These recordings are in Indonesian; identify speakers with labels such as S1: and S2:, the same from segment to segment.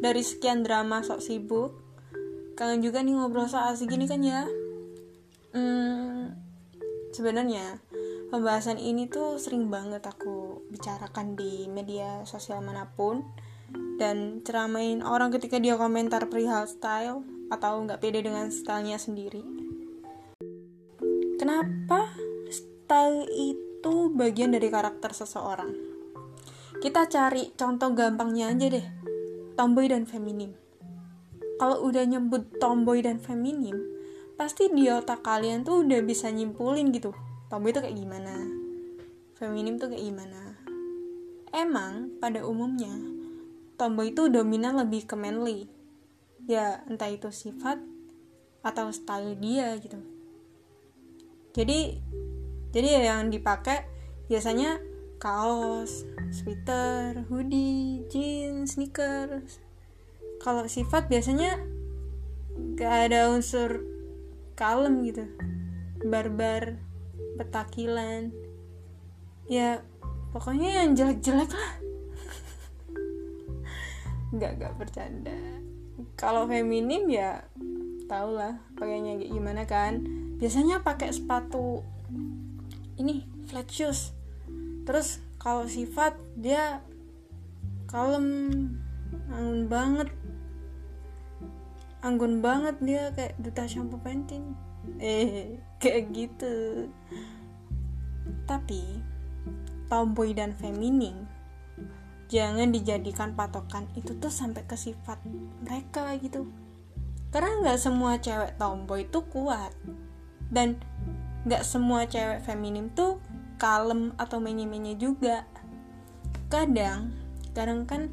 S1: dari sekian drama sok sibuk. Kangen juga nih ngobrol soal segini kan ya. Hmm, sebenarnya pembahasan ini tuh sering banget aku bicarakan di media sosial mana pun. Dan ceramain orang ketika dia komentar perihal style atau nggak pede dengan stylenya sendiri. Kenapa style itu bagian dari karakter seseorang? Kita cari contoh gampangnya aja deh tomboy dan feminim kalau udah nyebut tomboy dan feminim, pasti di otak kalian tuh udah bisa nyimpulin gitu. Tomboy itu kayak gimana? Feminim tuh kayak gimana? Emang pada umumnya tomboy itu dominan lebih ke manly. Ya, entah itu sifat atau style dia gitu. Jadi jadi ya yang dipakai biasanya kaos, sweater, hoodie, jeans, sneakers, kalau sifat biasanya gak ada unsur kalem gitu. Barbar petakilan. Ya pokoknya yang jelek-jelek lah. Nggak nggak bercanda. Kalau feminim ya tau lah pakainya gimana kan. Biasanya pakai sepatu ini flat shoes terus kalau sifat dia kalem anggun banget. Anggun banget dia kayak duta shampoo pentin. Eh kayak gitu. Tapi tomboy dan feminim jangan dijadikan patokan. Itu tuh sampai ke sifat mereka gitu. Karena nggak semua cewek tomboy itu kuat. Dan nggak semua cewek feminim tuh kalem atau menye-menye juga. Kadang kadang kan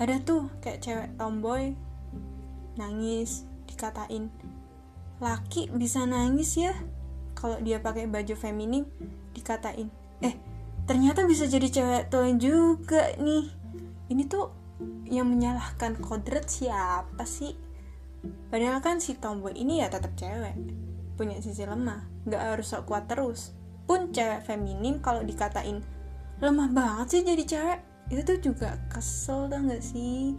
S1: ada tuh kayak cewek tomboy nangis dikatain laki bisa nangis ya? Kalau dia pakai baju feminim dikatain eh ternyata bisa jadi cewek tua juga nih. Ini tuh yang menyalahkan kodrat siapa sih? Padahal kan si tomboy ini ya tetap cewek punya sisi lemah nggak harus sok kuat terus pun cewek feminim kalau dikatain lemah banget sih jadi cewek. Itu tuh juga kesel tau gak sih?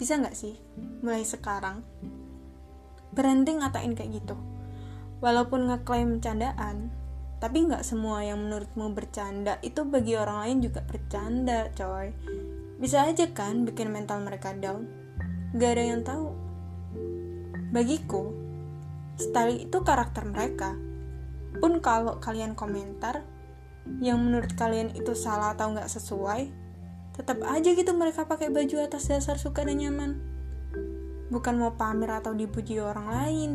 S1: Bisa nggak sih mulai sekarang berhenti ngatain kayak gitu? Walaupun ngeklaim candaan tapi nggak semua yang menurutmu bercanda. Itu bagi orang lain juga bercanda coy. Bisa aja kan bikin mental mereka down. Gak ada yang tahu. Bagiku style itu karakter mereka pun kalau kalian komentar yang menurut kalian itu salah atau nggak sesuai tetap aja gitu mereka pakai baju atas dasar suka dan nyaman. Bukan mau pamer atau dipuji orang lain.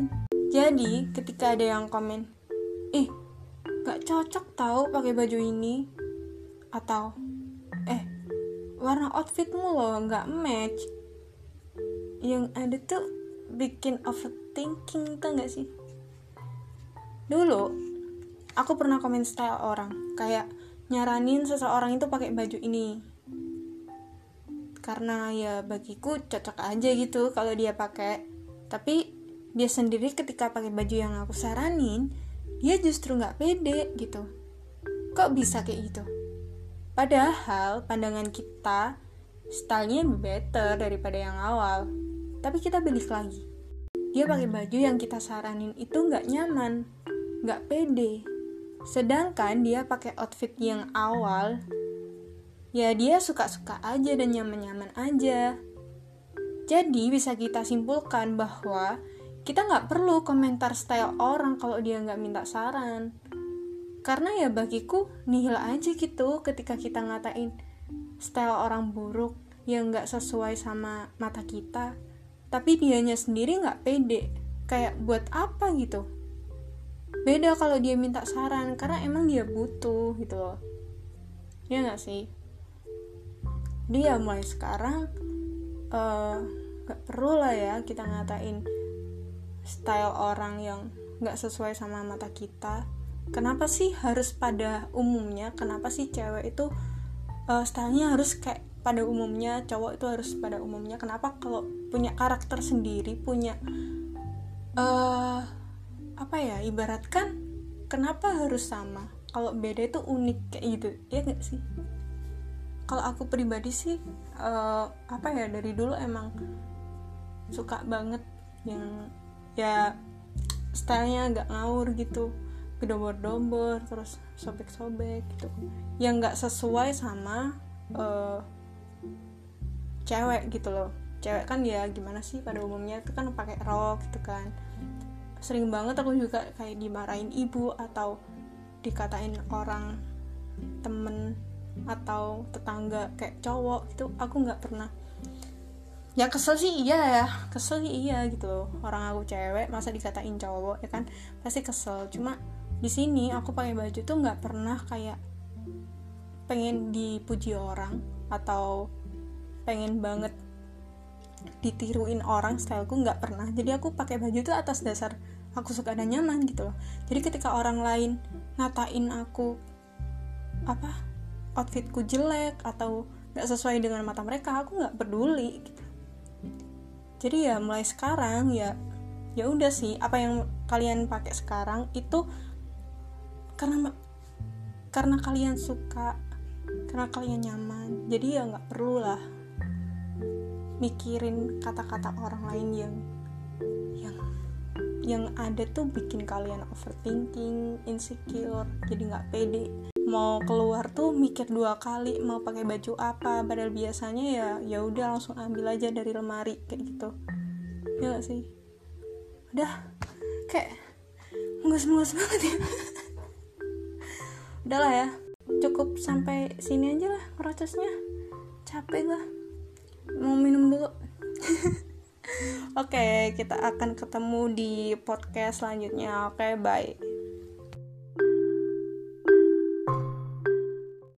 S1: Jadi ketika ada yang komen ih gak cocok tahu pakai baju ini atau eh warna outfitmu loh nggak match yang ada tuh bikin overthinking tuh nggak sih? Dulu aku pernah komen style orang. Kayak nyaranin seseorang itu pakai baju ini. Karena ya bagiku cocok aja gitu kalau dia pakai. Tapi dia sendiri ketika pakai baju yang aku saranin dia justru nggak pede gitu. Kok bisa kayak gitu? Padahal pandangan kita stylenya better daripada yang awal. Tapi kita balik lagi. Dia pakai baju yang kita saranin itu nggak nyaman nggak pede sedangkan dia pakai outfit yang awal ya dia suka-suka aja dan nyaman-nyaman aja. Jadi bisa kita simpulkan bahwa kita nggak perlu komentar style orang kalau dia nggak minta saran. Karena ya bagiku nihil aja gitu ketika kita ngatain style orang buruk yang nggak sesuai sama mata kita. Tapi dianya sendiri nggak pede. Kayak buat apa gitu? Beda kalau dia minta saran karena emang dia butuh gitu loh. Ya nggak sih? dia mulai sekarang uh, gak perlu lah ya kita ngatain style orang yang gak sesuai sama mata kita kenapa sih harus pada umumnya kenapa sih cewek itu uh, stylenya harus kayak pada umumnya cowok itu harus pada umumnya kenapa kalau punya karakter sendiri punya uh, apa ya ibaratkan kenapa harus sama? Kalau beda itu unik kayak gitu ya gak sih? Kalau aku pribadi sih uh, apa ya dari dulu emang suka banget yang ya stylenya agak ngawur gitu. Gedombor-dombor terus sobek-sobek gitu. Yang nggak sesuai sama uh, cewek gitu loh. Cewek kan ya gimana sih pada umumnya itu kan pakai rok gitu kan sering banget aku juga kayak dimarahin ibu atau dikatain orang temen atau tetangga kayak cowok itu aku nggak pernah. Ya kesel sih iya ya kesel sih iya gitu loh. Orang aku cewek masa dikatain cowok ya kan? Pasti kesel. Cuma di sini aku pakai baju tuh nggak pernah kayak pengen dipuji orang atau pengen banget ditiruin orang styleku nggak pernah. Jadi aku pakai baju tuh atas dasar aku suka dan nyaman gitu loh. Jadi ketika orang lain ngatain aku apa outfitku jelek atau nggak sesuai dengan mata mereka aku nggak peduli gitu. Jadi ya mulai sekarang ya ya udah sih apa yang kalian pakai sekarang itu karena karena kalian suka karena kalian nyaman. Jadi ya nggak perlu lah mikirin kata-kata orang lain yang yang yang ada tuh bikin kalian overthinking insecure jadi nggak pede. Mau keluar tuh mikir dua kali mau pakai baju apa padahal biasanya ya ya udah langsung ambil aja dari lemari kayak gitu. Ya gak sih? Udah kayak mungus-mungus banget ya. Udahlah ya cukup sampai sini aja lah procesnya. Capek lah mau minum dulu Oke, okay, kita akan ketemu di podcast selanjutnya. Oke, okay, bye.